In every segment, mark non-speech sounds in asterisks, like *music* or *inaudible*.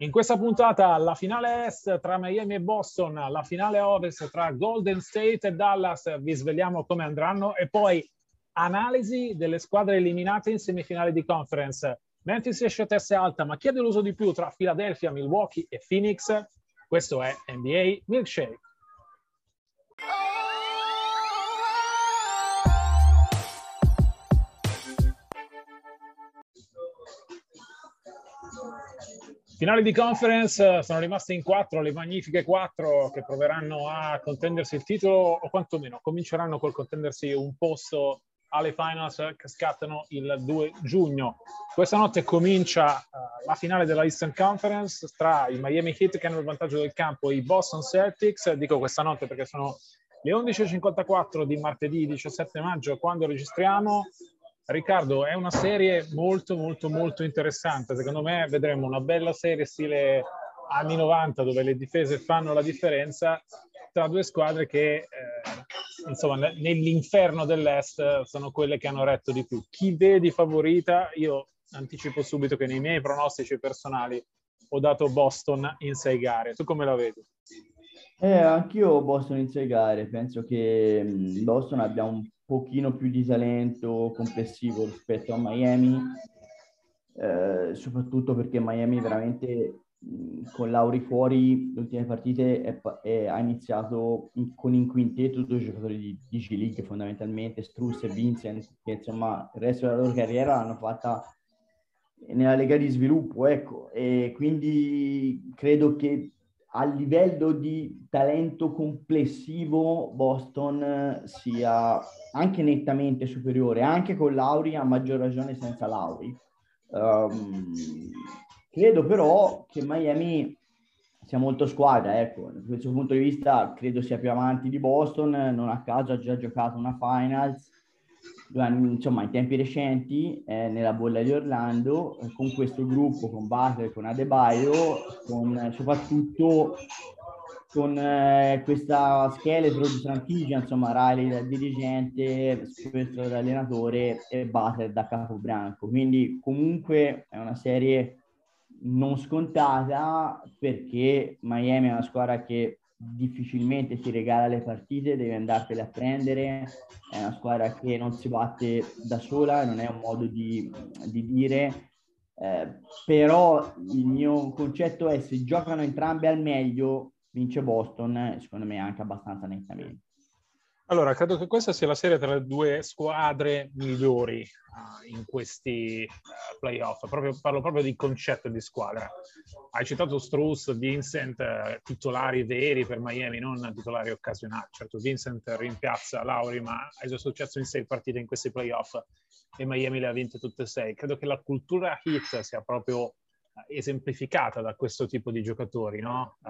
In questa puntata la finale est tra Miami e Boston, la finale ovest tra Golden State e Dallas, vi svegliamo come andranno e poi analisi delle squadre eliminate in semifinale di conference. Memphis esce a testa alta, ma chi ha deluso di più tra Philadelphia, Milwaukee e Phoenix? Questo è NBA Milkshake. Finali di conference eh, sono rimaste in quattro, le magnifiche quattro che proveranno a contendersi il titolo o quantomeno cominceranno col contendersi un posto alle finals che scattano il 2 giugno. Questa notte comincia uh, la finale della Eastern Conference tra i Miami Heat che hanno il vantaggio del campo e i Boston Celtics. Dico questa notte perché sono le 11.54 di martedì 17 maggio quando registriamo. Riccardo, è una serie molto molto molto interessante. Secondo me vedremo una bella serie stile anni 90 dove le difese fanno la differenza tra due squadre che eh, insomma nell'inferno dell'est sono quelle che hanno retto di più. Chi vedi favorita? Io anticipo subito che nei miei pronostici personali ho dato Boston in sei gare. Tu come la vedi? Eh, anch'io Boston in sei gare. Penso che mm, Boston abbia un pochino più di talento complessivo rispetto a Miami, eh, soprattutto perché Miami veramente con Lauri fuori le ultime partite è, è, ha iniziato in, con in quintetto due giocatori di, di G-League fondamentalmente, Struss e Vincent, che insomma il resto della loro carriera l'hanno fatta nella Lega di Sviluppo, ecco, e quindi credo che a livello di talento complessivo Boston sia anche nettamente superiore, anche con Lauri, a maggior ragione senza Lauri. Um, credo però che Miami sia molto squadra, ecco, da questo punto di vista credo sia più avanti di Boston, non a caso ha già giocato una finals, insomma in tempi recenti eh, nella bolla di Orlando eh, con questo gruppo, con Butler, con Adebayo, con eh, soprattutto con eh, questa scheletro di franchigia, insomma Riley da dirigente, spesso da allenatore e Butler da capobranco. Quindi comunque è una serie non scontata perché Miami è una squadra che difficilmente ti regala le partite, devi andartele a prendere, è una squadra che non si batte da sola, non è un modo di, di dire, eh, però il mio concetto è se giocano entrambe al meglio vince Boston, secondo me anche abbastanza nettamente. Allora, credo che questa sia la serie tra le due squadre migliori uh, in questi uh, playoff. Proprio, parlo proprio di concetto di squadra. Hai citato Struss, Vincent, uh, titolari veri per Miami, non titolari occasionali. Certo, Vincent rimpiazza Lauri, ma ha già successo in sei partite in questi playoff e Miami le ha vinte tutte e sei. Credo che la cultura hit sia proprio esemplificata da questo tipo di giocatori, no? uh,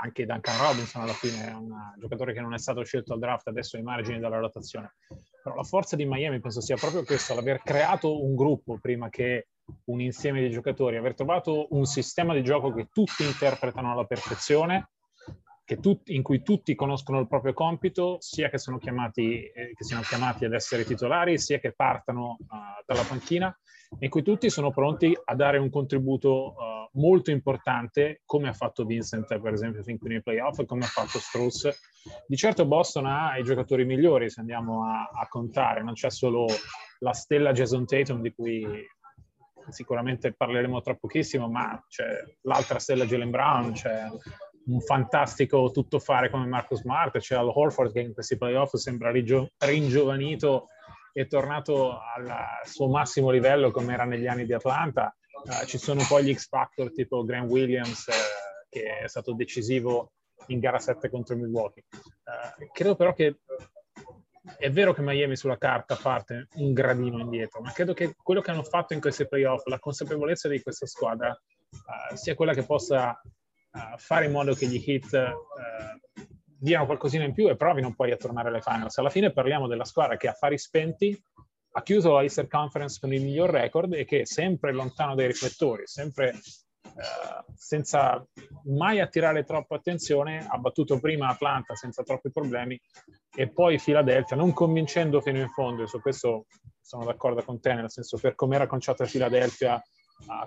anche Duncan Robinson alla fine è un giocatore che non è stato scelto al draft, adesso ai margini della rotazione. Però la forza di Miami penso sia proprio questo, l'aver creato un gruppo prima che un insieme di giocatori, aver trovato un sistema di gioco che tutti interpretano alla perfezione, tutti, in cui tutti conoscono il proprio compito, sia che, sono chiamati, eh, che siano chiamati ad essere titolari, sia che partano uh, dalla panchina in cui tutti sono pronti a dare un contributo uh, molto importante, come ha fatto Vincent, per esempio, fin qui nei playoff, come ha fatto Struss. Di certo Boston ha i giocatori migliori, se andiamo a, a contare, non c'è solo la stella Jason Tatum, di cui sicuramente parleremo tra pochissimo, ma c'è l'altra stella Jalen Brown, c'è un fantastico tuttofare come Marco Smart, c'è Al Horford che in questi playoff sembra rigio- ringiovanito e tornato al suo massimo livello come era negli anni di Atlanta. Uh, ci sono poi gli X Factor tipo Grant Williams uh, che è stato decisivo in gara 7 contro Milwaukee. Uh, credo però che è vero che Miami sulla carta parte un gradino indietro, ma credo che quello che hanno fatto in questi playoff, la consapevolezza di questa squadra, uh, sia quella che possa fare in modo che gli hit uh, diano qualcosina in più e provino poi a tornare alle finals. Alla fine parliamo della squadra che a fari spenti ha chiuso la Easter Conference con il miglior record e che sempre lontano dai riflettori, sempre Uh, senza mai attirare troppa attenzione, ha battuto prima Atlanta senza troppi problemi e poi Philadelphia, non convincendo fino in fondo, e su questo sono d'accordo con te, nel senso per come era conciata Philadelphia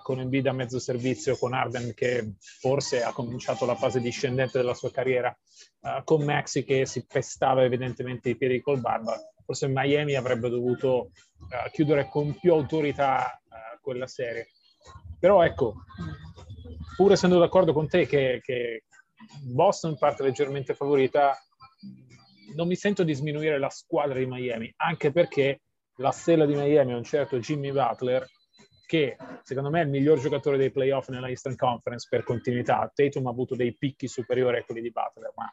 con Embiid a mezzo servizio, con Arden che forse ha cominciato la fase discendente della sua carriera, uh, con Maxi che si pestava evidentemente i piedi col barba, forse Miami avrebbe dovuto chiudere con più autorità quella serie. Però ecco, pur essendo d'accordo con te che, che Boston parte leggermente favorita, non mi sento di sminuire la squadra di Miami, anche perché la stella di Miami è un certo Jimmy Butler, che secondo me è il miglior giocatore dei playoff nella Eastern Conference per continuità. Tatum ha avuto dei picchi superiori a quelli di Butler, ma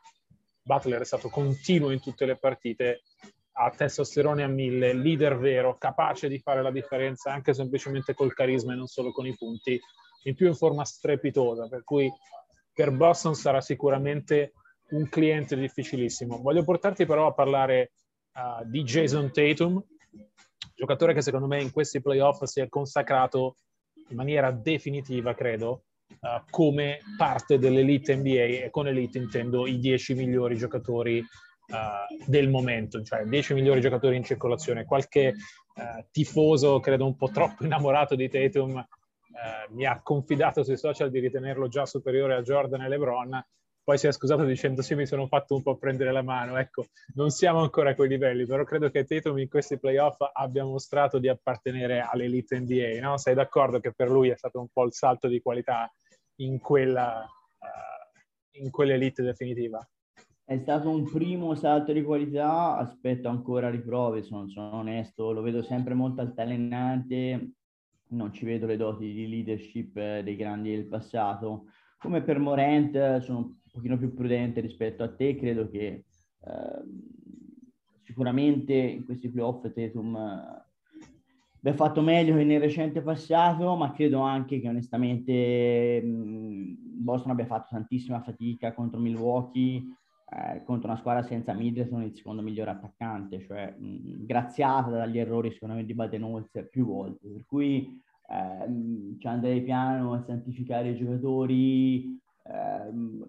Butler è stato continuo in tutte le partite, ha testosterone a mille, leader vero, capace di fare la differenza anche semplicemente col carisma e non solo con i punti in più in forma strepitosa, per cui per Boston sarà sicuramente un cliente difficilissimo. Voglio portarti però a parlare uh, di Jason Tatum, giocatore che secondo me in questi playoff si è consacrato in maniera definitiva, credo, uh, come parte dell'elite NBA e con elite intendo i 10 migliori giocatori uh, del momento, cioè 10 migliori giocatori in circolazione. Qualche tifoso, credo un po' troppo *laughs* innamorato di Tatum, mi ha confidato sui social di ritenerlo già superiore a Jordan e LeBron, poi si è scusato dicendo sì mi sono fatto un po' prendere la mano, ecco, non siamo ancora a quei livelli, però credo che Tatum in questi playoff abbia mostrato di appartenere all'elite NBA, no? Sei d'accordo che per lui è stato un po' il salto di qualità in quella, uh, in quell'elite definitiva? È stato un primo salto di qualità, aspetto ancora riprove, sono, sono onesto, lo vedo sempre molto altalenante, non ci vedo le doti di leadership eh, dei grandi del passato. Come per Morant eh, sono pochino più prudente rispetto a te, credo che eh, sicuramente in questi playoff Tatum eh, abbia fatto meglio che nel recente passato, ma credo anche che onestamente mh, Boston abbia fatto tantissima fatica contro Milwaukee, eh, contro una squadra senza Middleton, il secondo migliore attaccante, cioè mh, graziata dagli errori secondo me di Badenholzer più volte, per cui ehm, ci andrei piano a santificare i giocatori. Ehm,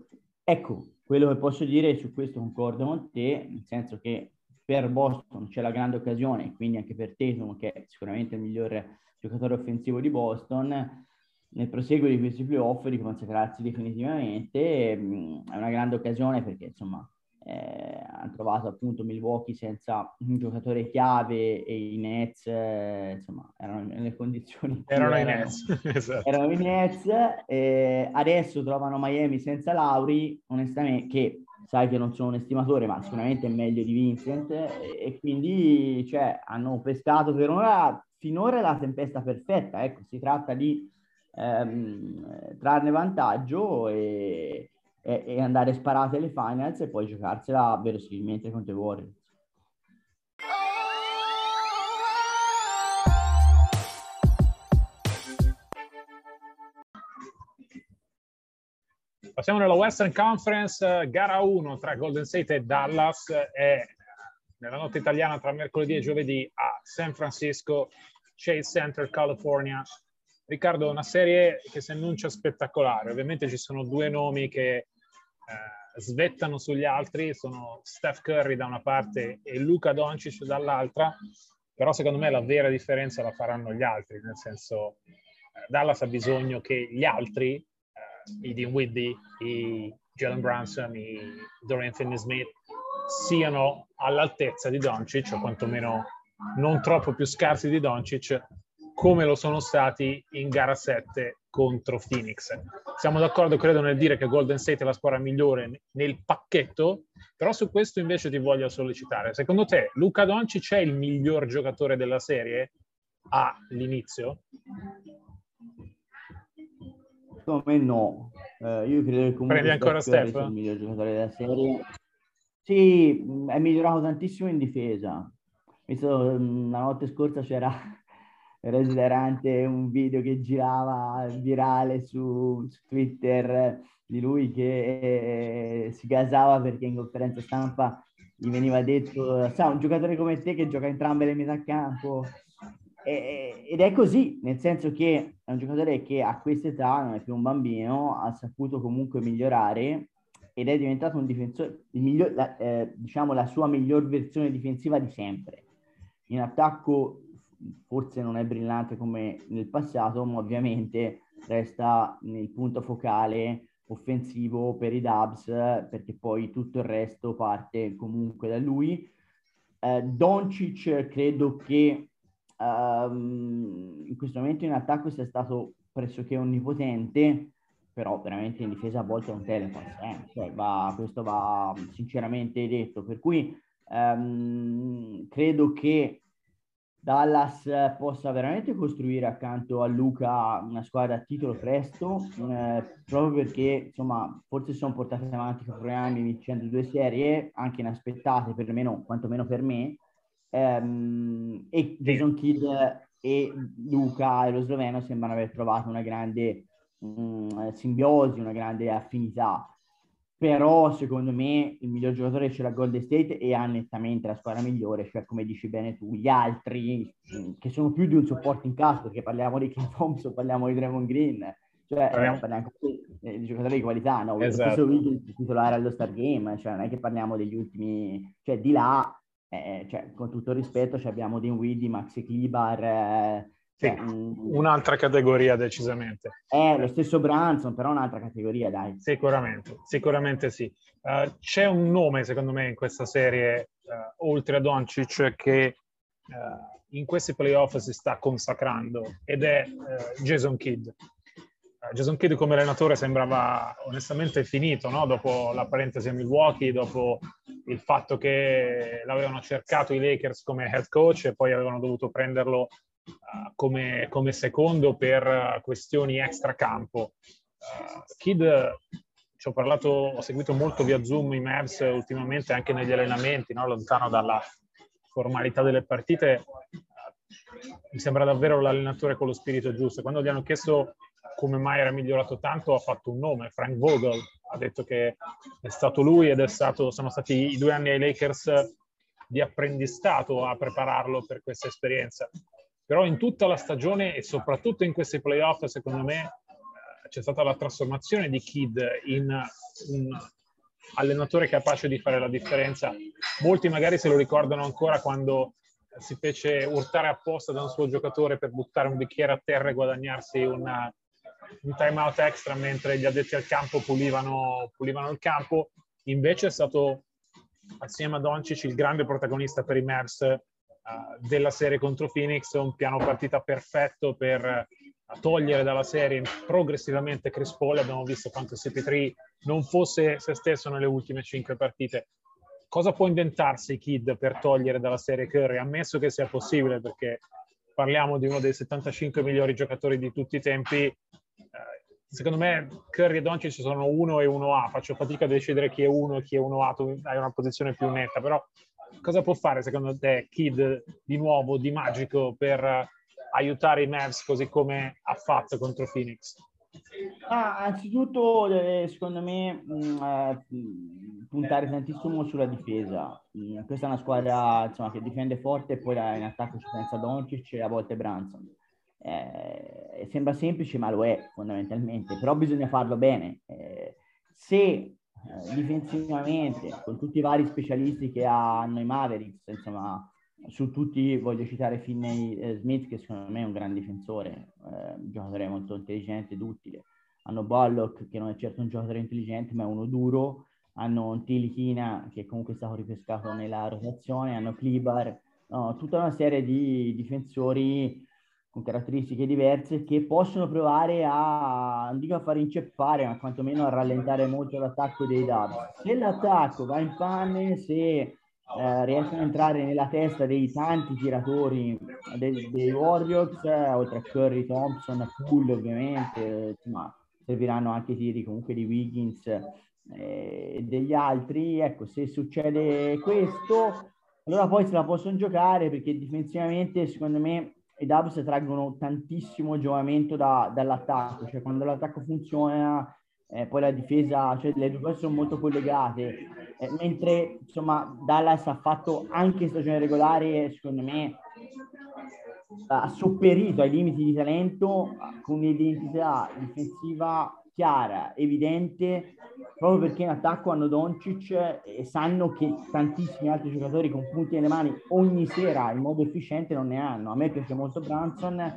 ecco, quello che posso dire su questo concordo con te, nel senso che per Boston c'è la grande occasione, quindi anche per Tatum, che è sicuramente il migliore giocatore offensivo di Boston, nel proseguo di questi playoff di consacrarsi definitivamente mh, è una grande occasione perché insomma eh, hanno trovato appunto Milwaukee senza un giocatore chiave e i Nets eh, insomma erano nelle condizioni erano, erano i Nets *laughs* esatto. erano i Nets eh, adesso trovano Miami senza Lauri onestamente che sai che non sono un estimatore ma sicuramente è meglio di Vincent e quindi cioè, hanno pescato per ora finora la tempesta perfetta ecco si tratta di ehm, trarne vantaggio e, e, e, andare sparate alle finals e poi giocarsela verosimilmente contro i Warriors. Passiamo nella Western Conference, gara 1 tra Golden State e Dallas e nella notte italiana tra mercoledì e giovedì a San Francisco, Chase Center, California. Riccardo, una serie che si annuncia spettacolare. Ovviamente ci sono due nomi che eh, svettano sugli altri, sono Steph Curry da una parte e Luca Doncic dall'altra, però secondo me la vera differenza la faranno gli altri, nel senso eh, Dallas ha bisogno che gli altri, eh, i Dean Whiddy, i Jalen Brunson, i Dorian Finney-Smith, siano all'altezza di Doncic o quantomeno non troppo più scarsi di Doncic come lo sono stati in gara 7 contro Phoenix. Siamo d'accordo, credo, nel dire che Golden State è la squadra migliore nel pacchetto, però su questo invece ti voglio sollecitare. Secondo te Luca Doncic è il miglior giocatore della serie all'inizio? Secondo me no. Uh, io credo che comunque Prendi ancora Steph? il miglior giocatore della serie. Sì, è migliorato tantissimo in difesa. Visto la notte scorsa c'era era esilarante un video che girava virale su, su Twitter di lui che eh, si gasava perché in conferenza stampa gli veniva detto, sa, un giocatore come te che gioca entrambe le metà campo. E, ed è così, nel senso che è un giocatore che a questa età non è più un bambino, ha saputo comunque migliorare ed è diventato un difensore, miglior, la, eh, diciamo la sua miglior versione difensiva di sempre. In attacco forse non è brillante come nel passato, ma ovviamente resta nel punto focale offensivo per i Dubs, perché poi tutto il resto parte comunque da lui. Eh, Doncic credo che um, in questo momento in attacco sia stato pressoché onnipotente, però veramente in difesa a volte è un telepass, eh? cioè va, questo va sinceramente detto, per cui um, credo che Dallas possa veramente costruire accanto a Luca una squadra a titolo presto, eh, proprio perché insomma forse sono portate avanti con programmi vincendo due serie, anche inaspettate perlomeno, quantomeno per me, ehm, e Jason Kidd e Luca e lo sloveno sembrano aver trovato una grande mh, mm, simbiosi, una grande affinità però secondo me il miglior giocatore c'è la Golden State e ha nettamente la squadra migliore, cioè come dici bene tu, gli altri mm, che sono più di un supporto in caso, perché parliamo di King Thompson, parliamo di Draymond Green, cioè eh. parliamo eh, di giocatori di qualità, no? Esatto. Lo stesso titolare allo Star Game, cioè non è che parliamo degli ultimi, cioè di là, eh, cioè, con tutto il rispetto, cioè abbiamo Dinwiddie, Maxi Klibar, eh, sì, cioè, un'altra categoria decisamente. È lo stesso Branson, però un'altra categoria, dai. Sicuramente, sicuramente sì. Uh, c'è un nome, secondo me, in questa serie, uh, oltre a Doncic, che uh, in questi playoff si sta consacrando, ed è Jason Kidd. Jason Kidd come allenatore sembrava onestamente finito, no? dopo la parentesi a Milwaukee, dopo il fatto che l'avevano cercato i Lakers come head coach e poi avevano dovuto prenderlo come, come, secondo per questioni extracampo. Uh, Kid, ci ho parlato, ho seguito molto via Zoom i Mavs ultimamente anche negli allenamenti, no? lontano dalla formalità delle partite. Mi sembra davvero l'allenatore con lo spirito giusto. Quando gli hanno chiesto come mai era migliorato tanto, ha fatto un nome, Frank Vogel, ha detto che è stato lui ed stato, sono stati i due anni ai Lakers di apprendistato a prepararlo per questa esperienza però in tutta la stagione e soprattutto in questi playoff, secondo me, c'è stata la trasformazione di Kid in un allenatore capace di fare la differenza. Molti magari se lo ricordano ancora quando si fece urtare apposta da un suo giocatore per buttare un bicchiere a terra e guadagnarsi una, un time out extra mentre gli addetti al campo pulivano, pulivano il campo. Invece è stato, assieme a Doncic, il grande protagonista per i Mavs della serie contro Phoenix, un piano partita perfetto per uh, togliere dalla serie progressivamente Chris Paul. Abbiamo visto quanto CP3 non fosse se stesso nelle ultime cinque partite. Cosa può inventarsi Kid per togliere dalla serie Curry? Ammesso che sia possibile, perché parliamo di uno dei 75 migliori giocatori di tutti i tempi. Uh, secondo me Curry e Doncic sono uno e uno A. Faccio fatica a decidere chi è uno e chi è uno A. Tu hai una posizione più netta, però cosa può fare secondo te Kid di nuovo, di magico, per aiutare i Mavs così come ha fatto contro Phoenix? Ah, anzitutto deve, secondo me, mh, mm, eh, puntare tantissimo sulla difesa. Mh, mm, questa è una squadra insomma, che difende forte e poi in attacco ci pensa Doncic e a volte Branson. Eh, sembra semplice, ma lo è fondamentalmente, però bisogna farlo bene. Eh, se eh, difensivamente, con tutti i vari specialisti che hanno i Mavericks, insomma, su tutti voglio citare Finney eh, Smith, che secondo me è un gran difensore, eh, un giocatore molto intelligente ed utile. Hanno Bollock, che non è certo un giocatore intelligente, ma è uno duro. Hanno Tilichina, che comunque è stato ripescato nella rotazione. Hanno Klibar, no, tutta una serie di difensori con caratteristiche diverse che possono provare a, non dico a far inceppare, ma quantomeno a rallentare molto l'attacco dei Dubs. Se l'attacco va in panne, se eh, riescono a entrare nella testa dei tanti tiratori dei, dei Warriors, eh, oltre a Curry, Thompson, Poole ovviamente, insomma, serviranno anche i tiri comunque di Wiggins eh, e degli altri. Ecco, se succede questo, allora poi se la possono giocare perché difensivamente secondo me i Dubs traggono tantissimo giovamento da, dall'attacco, cioè quando l'attacco funziona eh, poi la difesa, cioè le due cose sono molto collegate, eh, mentre insomma Dallas ha fatto anche stagione regolare, secondo me ha sopperito ai limiti di talento con un'identità difensiva chiara, evidente, proprio perché in attacco hanno Doncic e sanno che tantissimi altri giocatori con punti nelle mani ogni sera in modo efficiente non ne hanno. A me piace molto Branson, eh,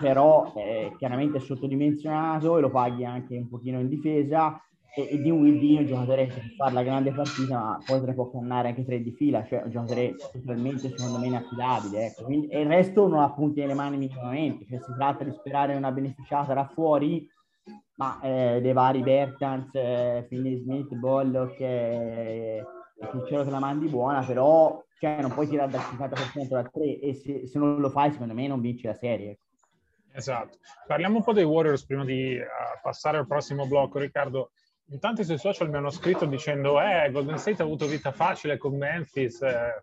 però eh, chiaramente è sottodimensionato e lo paghi anche un pochino in difesa e, e di un Wildino un giocatore che fa la grande partita ma poi te ne può cannare anche tre di fila cioè un giocatore totalmente secondo me inaffidabile ecco. Quindi, e il resto non ha punti nelle mani minimamente cioè si tratta di sperare una beneficiata da fuori ma eh, dei vari Bertans, eh, Finney Smith, Bollock e, e Piccolo te la mandi buona, però cioè, non puoi tirare dal 50% da 3 e se, se, non lo fai secondo me non vinci la serie. Esatto. Parliamo un po' dei Warriors prima di uh, passare al prossimo blocco, Riccardo. In tanti sui social mi hanno scritto dicendo eh, Golden State ha avuto vita facile con Memphis, eh,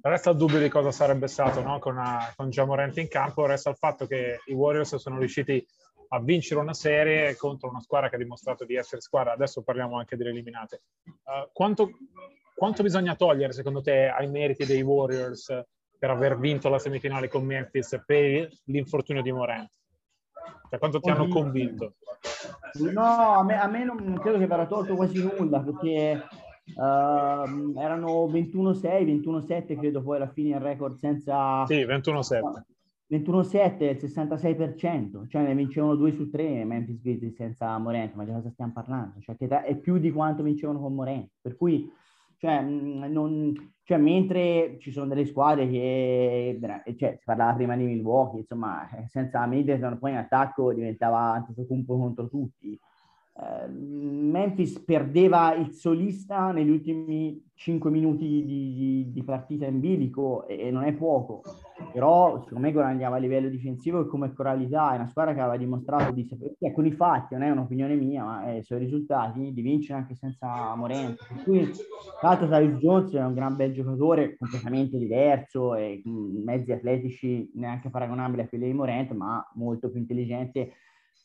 resta il dubbio di cosa sarebbe stato no? con, uh, con Jamorant in campo, resta il fatto che i Warriors sono riusciti a vincere una serie contro una squadra che ha dimostrato di essere squadra. Adesso parliamo anche delle eliminate. Uh, quanto, quanto, bisogna togliere, secondo te, ai meriti dei Warriors per aver vinto la semifinale con Memphis per l'infortunio di Morant? Cioè, quanto ti hanno convinto? No, a me, a me non credo che verrà tolto quasi nulla perché uh, erano 21-6, 21-7 credo poi alla fine il record senza... Sì, 21-7. 21-7 il 66%, cioè ne vincevano 2 su 3 Memphis Grizzlies senza Morent, ma di cosa stiamo parlando? Cioè, che è più di quanto vincevano con Morent, per cui cioè, non, cioè, mentre ci sono delle squadre che, cioè, si parlava prima di Milwaukee, insomma, eh, senza Middleton poi in attacco diventava Antetokounmpo contro tutti. Uh, Memphis perdeva il solista negli ultimi 5 minuti di, di, di partita in bilico e, e, non è poco, però secondo me guadagnava a livello difensivo e come coralità, è una squadra che aveva dimostrato di sapere, cioè, con i fatti, non è un'opinione mia, ma eh, sono i risultati, di vincere anche senza Morente. Per cui, tra l'altro, Travis Jones è un gran bel giocatore, completamente diverso e mh, mezzi atletici neanche paragonabili a quelli di Morente, ma molto più intelligente.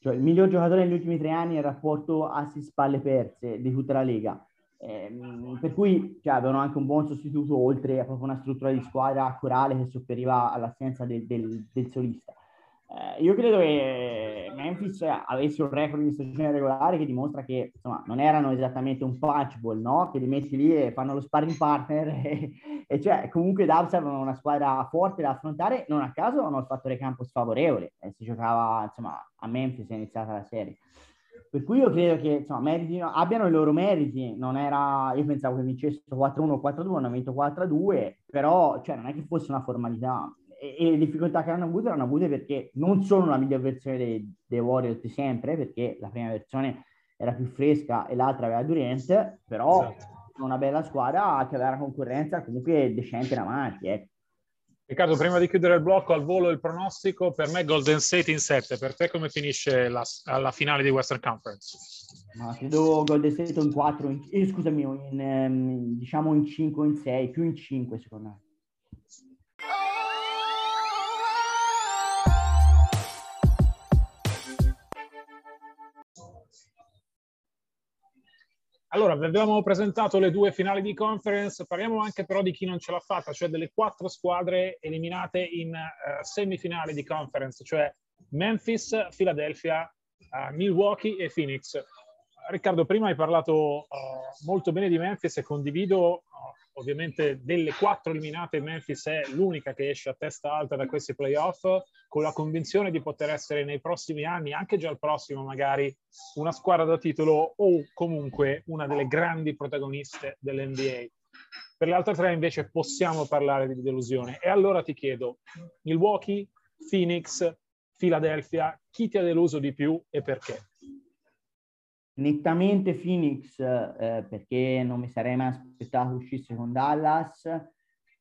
Cioè, il miglior giocatore negli ultimi tre anni nel rapporto assist-palle perse di tutta la Lega eh, per cui cioè, avevano anche un buon sostituto oltre a proprio una struttura di squadra corale che sopperiva all'assenza del, del, del solista. Eh, io credo che Memphis avesse un record di stagione regolare che dimostra che insomma, non erano esattamente un punchball, no? che li metti lì e fanno lo sparring partner *laughs* e, e cioè, comunque Dubs avevano una squadra forte da affrontare, non a caso hanno il fattore campo sfavorevole, eh, si giocava insomma, a Memphis è iniziata la serie. Per cui io credo che insomma, meritino, abbiano i loro meriti. Non era, io pensavo che vincessero 4-1 o 4-2, hanno vinto 4-2, però cioè, non è che fosse una formalità. E, e, le difficoltà che hanno avuto erano avute perché non sono la miglior versione dei, dei Warriors di sempre, perché la prima versione era più fresca e l'altra aveva Durant, però esatto. una bella squadra che aveva una concorrenza comunque decente in avanti. Ecco. Riccardo, prima di chiudere il blocco, al volo il pronostico, per me Golden State in 7, per te come finisce la, la finale di Western Conference? Ma credo Golden State in 4, in, eh, scusami, in, um, diciamo in 5 o in 6, più in 5 secondo me. Allora, vi abbiamo presentato le due finali di conference, parliamo anche però di chi non ce l'ha fatta, cioè delle quattro squadre eliminate in uh, semifinali di conference, cioè Memphis, Philadelphia, uh, Milwaukee e Phoenix. Riccardo, prima hai parlato uh, molto bene di Memphis e condivido ovviamente delle quattro eliminate Memphis è l'unica che esce a testa alta da questi playoff con la convinzione di poter essere nei prossimi anni, anche già al prossimo magari, una squadra da titolo o comunque una delle grandi protagoniste dell'NBA. Per le altre tre invece possiamo parlare di delusione. E allora ti chiedo, Milwaukee, Phoenix, Philadelphia, chi ti ha deluso di più e perché? Nettamente Phoenix eh, perché non mi sarei mai aspettato uscisse con Dallas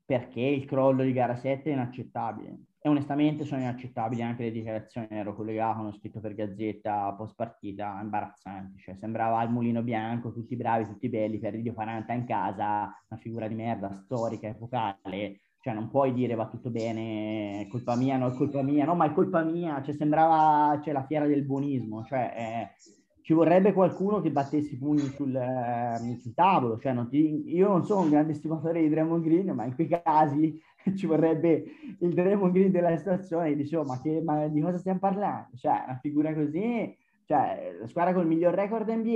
perché il crollo di gara 7 è inaccettabile. E onestamente sono inaccettabili anche le dichiarazioni, ero collegato, hanno scritto per Gazzetta post partita, imbarazzanti, cioè sembrava al mulino bianco, tutti bravi, tutti belli, per Dio 40 in casa, una figura di merda, storica, epocale, cioè non puoi dire va tutto bene, è colpa mia, no è colpa mia, no ma è colpa mia, cioè sembrava cioè, la fiera del buonismo, cioè eh, ci vorrebbe qualcuno che battesse i pugni sul, eh, sul tavolo, cioè non ti, io non sono un grande stimatore di Draymond Green, ma in quei casi *laughs* ci vorrebbe il Draymond Green della situazione e dicevo ma, che, ma di cosa stiamo parlando? Cioè una figura così, cioè la squadra con il miglior record NBA,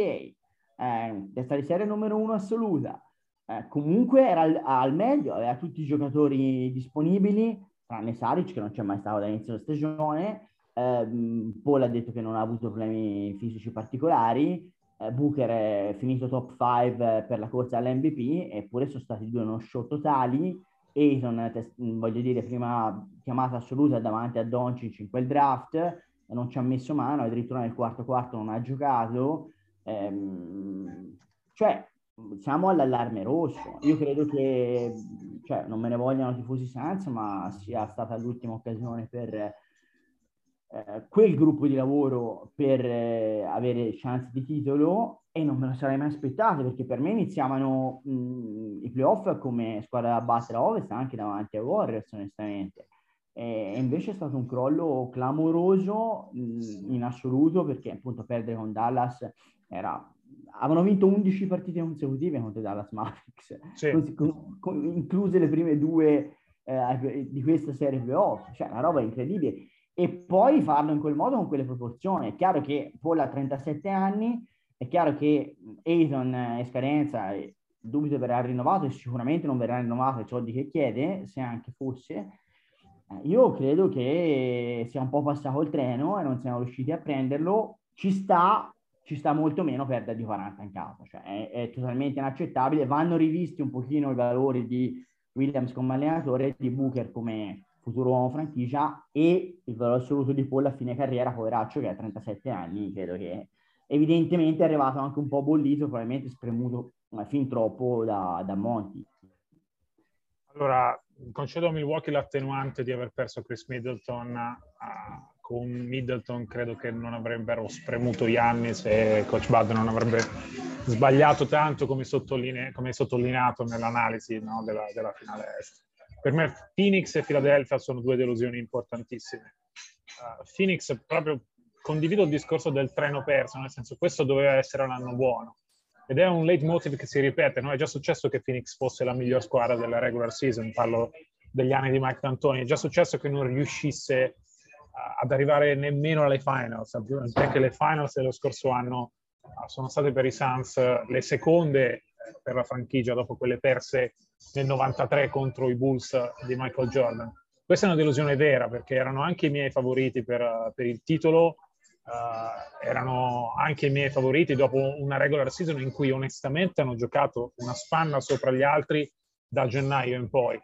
eh, di serie numero uno assoluta, eh, comunque era al, al, meglio, aveva tutti i giocatori disponibili, tranne Saric che non c'è mai stato dall'inizio della stagione, eh, Paul ha detto che non ha avuto problemi fisici particolari, eh, Booker è finito top 5 per la corsa all'MVP, eppure sono stati due non show totali, Ayton, voglio dire, prima chiamata assoluta davanti a Doncic in quel draft, non ci ha messo mano, addirittura nel quarto quarto non ha giocato. Ehm, cioè, siamo all'allarme rosso. Io credo che, cioè, non me ne vogliano tifosi Sans, ma sia stata l'ultima occasione per eh, quel gruppo di lavoro per eh, avere chance di titolo e non me lo sarei mai aspettato perché per me iniziavano mh, i playoff come squadra da battere a Ovest anche davanti ai Warriors onestamente e invece è stato un crollo clamoroso mh, in assoluto perché appunto perdere con Dallas era avevano vinto 11 partite consecutive contro Dallas Mavericks sì. con, con, incluse le prime due eh, di questa serie playoff cioè una roba incredibile e poi farlo in quel modo con quelle proporzioni è chiaro che Paul ha 37 anni è chiaro che Ayton è esperienza, dubito verrà rinnovato e sicuramente non verrà rinnovato i soldi che chiede, se anche fosse. Eh, io credo che sia un po' passato il treno e non siamo riusciti a prenderlo. Ci sta, ci sta molto meno perdere di 40 in casa, cioè è, è, totalmente inaccettabile. Vanno rivisti un pochino i valori di Williams come allenatore e di Booker come futuro uomo franchigia e il valore assoluto di Paul a fine carriera, poveraccio che ha 37 anni, credo che evidentemente è arrivato anche un po' bollito, probabilmente spremuto fin troppo da, da Monti. Allora, concedo a Milwaukee l'attenuante di aver perso Chris Middleton. Uh, con Middleton credo che non avrebbero spremuto gli anni se Coach Bud non avrebbe sbagliato tanto come, sottoline- come sottolineato nell'analisi no, della, della, finale est. Per me Phoenix e Philadelphia sono due delusioni importantissime. Uh, Phoenix proprio condivido il discorso del treno perso, nel senso questo doveva essere un anno buono. Ed è un leitmotiv che si ripete, no? È già successo che Phoenix fosse la miglior squadra della regular season, parlo degli anni di Mike D'Antoni, è già successo che non riuscisse ad arrivare nemmeno alle finals, anche le finals dello scorso anno uh, sono state per i Suns le seconde eh, per la franchigia dopo quelle perse nel 93 contro i Bulls di Michael Jordan. Questa è una delusione vera perché erano anche i miei favoriti per, per il titolo uh, erano anche i miei favoriti dopo una regular season in cui onestamente hanno giocato una spanna sopra gli altri da gennaio in poi.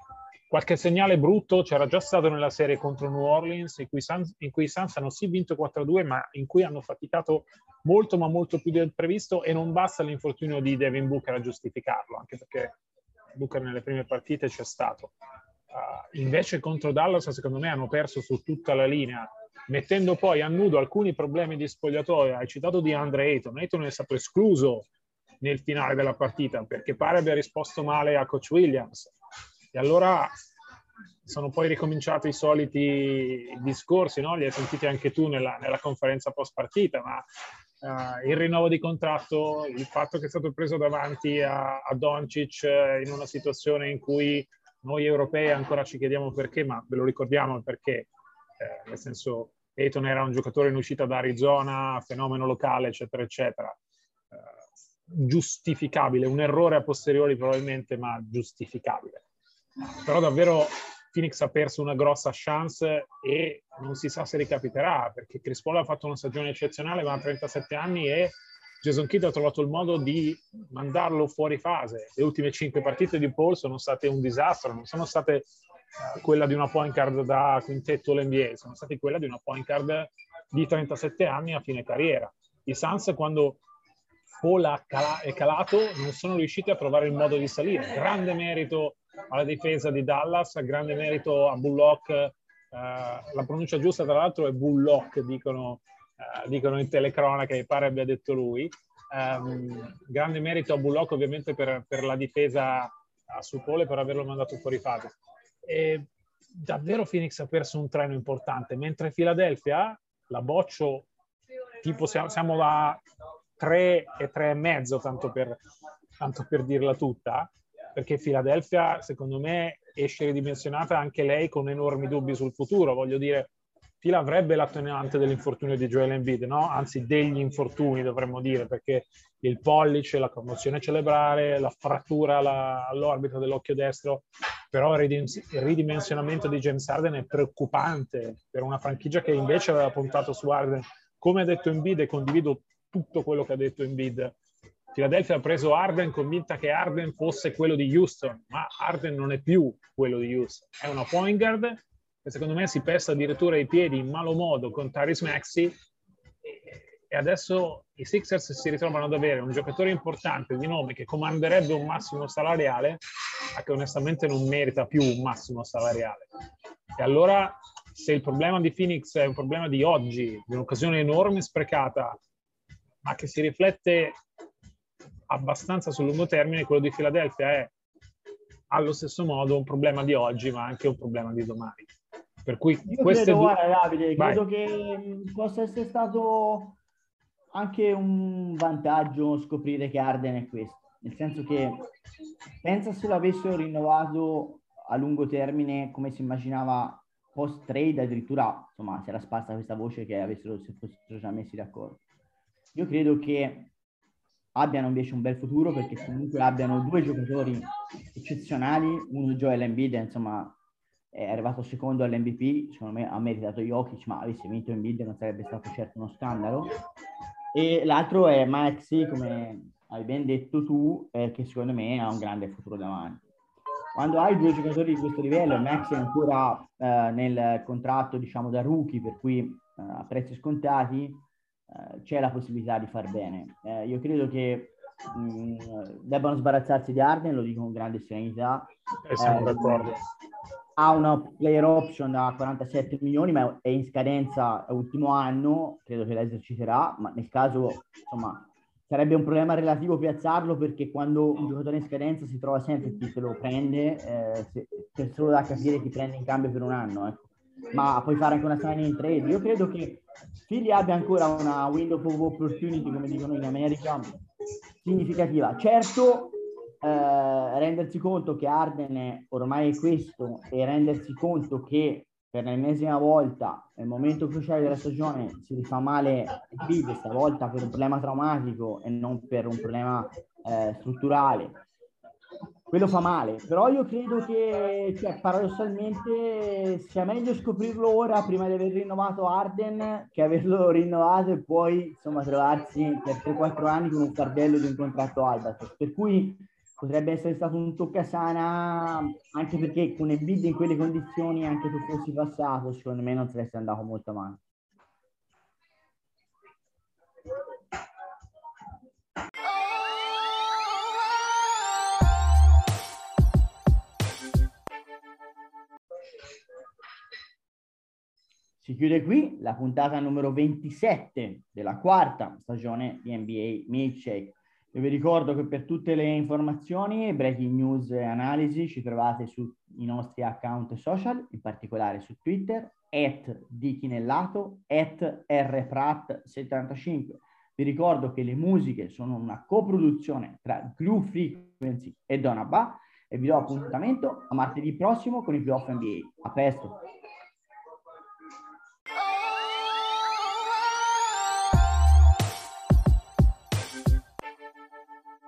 Qualche segnale brutto c'era già stato nella serie contro New Orleans, in cui, Suns, in cui i Suns hanno sì vinto 4-2, ma in cui hanno faticato molto, ma molto più del previsto, e non basta l'infortunio di Devin Booker a giustificarlo, anche perché Booker nelle prime partite c'è stato. Uh, invece contro Dallas, secondo me, hanno perso su tutta la linea mettendo poi a nudo alcuni problemi di spogliatoio. Hai citato di Andre Ayton, Ayton è stato escluso nel finale della partita perché pare abbia risposto male a coach Williams. E allora sono poi ricominciati i soliti discorsi, no? li hai sentiti anche tu nella, nella conferenza post partita, ma uh, il rinnovo di contratto, il fatto che è stato preso davanti a, a Doncic uh, in una situazione in cui noi europei ancora ci chiediamo perché, ma ve lo ricordiamo perché eh, nel senso Ayton era un giocatore in uscita da Arizona, fenomeno locale, eccetera, eccetera. Eh, giustificabile, un errore a posteriori probabilmente, ma giustificabile. Però davvero Phoenix ha perso una grossa chance e non si sa se ricapiterà, perché Chris Paul ha fatto una stagione eccezionale, ma ha 37 anni e Jason Kidd ha trovato il modo di mandarlo fuori fase. Le ultime cinque partite di Paul sono state un disastro, non sono state eh, quella di una point guard da quintetto l'NBA, sono state quella di una point guard di 37 anni a fine carriera. I Suns quando Paul è calato non sono riusciti a trovare il modo di salire. Grande merito alla difesa di Dallas, grande merito a Bullock. Eh, la pronuncia giusta, tra l'altro, è Bullock, dicono, eh, dicono in telecronaca, mi pare abbia detto lui. Um, grande merito a Bullock, ovviamente, per, per la difesa a su Paul e per averlo mandato fuori fase. E davvero Phoenix ha perso un treno importante, mentre Philadelphia, la boccio, tipo siamo, siamo a 3 e 3 e mezzo, tanto per, tanto per dirla tutta, perché Philadelphia, secondo me, esce ridimensionata anche lei con enormi dubbi sul futuro. Voglio dire, Fila avrebbe l'attenuante dell'infortunio di Joel Embiid, no? Anzi, degli infortuni dovremmo dire, perché il pollice, la commozione cerebrale, la frattura alla, all'orbita dell'occhio destro, però il ridimensionamento di James Harden è preoccupante per una franchigia che invece aveva puntato su Harden. Come ha detto Embiid, e condivido tutto quello che ha detto Embiid, Philadelphia ha preso Arden convinta che Arden fosse quello di Houston, ma Arden non è più quello di Houston. È una point guard che secondo me si pesta addirittura i piedi in malo modo con Tyrese Maxi e adesso i Sixers si ritrovano ad avere un giocatore importante di nome che comanderebbe un massimo salariale, ma che onestamente non merita più un massimo salariale. E allora se il problema di Phoenix è un problema di oggi, di un'occasione enorme sprecata, ma che si riflette abbastanza sul lungo termine, quello di Philadelphia è allo stesso modo un problema di oggi, ma anche un problema di domani. Per cui Io credo, due... guarda, Davide, Vai. credo che possa essere stato anche un vantaggio scoprire che Arden è questo. Nel senso che pensa se l'avessero rinnovato a lungo termine come si immaginava post trade, addirittura insomma si era sparsa questa voce che avessero si fossero già messi d'accordo. Io credo che abbiano invece un bel futuro perché comunque abbiano due giocatori eccezionali, uno Joel Embiid, insomma è arrivato secondo all'MVP, secondo me ha meritato Jokic, ma avesse vinto Embiid non sarebbe stato certo uno scandalo. E l'altro è Maxi, come hai ben detto tu, eh, che secondo me ha un grande futuro davanti. Quando hai due giocatori di questo livello, Maxi è ancora eh, nel contratto, diciamo, da rookie, per cui eh, a prezzi scontati, eh, c'è la possibilità di far bene. Eh, io credo che mh, mm, debbano sbarazzarsi di Arden, lo dico con grande serenità. Eh, siamo d'accordo. Ha una player option da 47 milioni, ma è in scadenza ultimo anno, credo che la eserciterà, ma nel caso, insomma, sarebbe un problema relativo piazzarlo perché quando un giocatore in scadenza si trova sempre chi se lo prende, eh, se, solo da capire chi prende in cambio per un anno. Ecco ma puoi fare anche una signing in trade. Io credo che Philly abbia ancora una window of opportunity, come dicono in America, significativa. Certo, eh, rendersi conto che Arden ormai è questo e rendersi conto che per l'ennesima volta nel momento cruciale della stagione si rifà male il Philly, stavolta per un problema traumatico e non per un problema eh, strutturale quello fa male, però io credo che cioè, paradossalmente sia meglio scoprirlo ora prima di aver rinnovato Arden che averlo rinnovato e poi insomma trovarsi per 3-4 anni con un fardello di un contratto Albatros. Per cui potrebbe essere stato un toccasana anche perché con il bid in quelle condizioni anche se fossi passato secondo me non saresti andato molto avanti. Si chiude qui la puntata numero 27 della quarta stagione di NBA Milkshake. Io vi ricordo che per tutte le informazioni, breaking news e analisi ci trovate sui nostri account social, in particolare su Twitter, at dichinellato, at rprat75. Vi ricordo che le musiche sono una coproduzione tra Glue Frequency e Donaba e vi do appuntamento a martedì prossimo con i playoff NBA. A presto!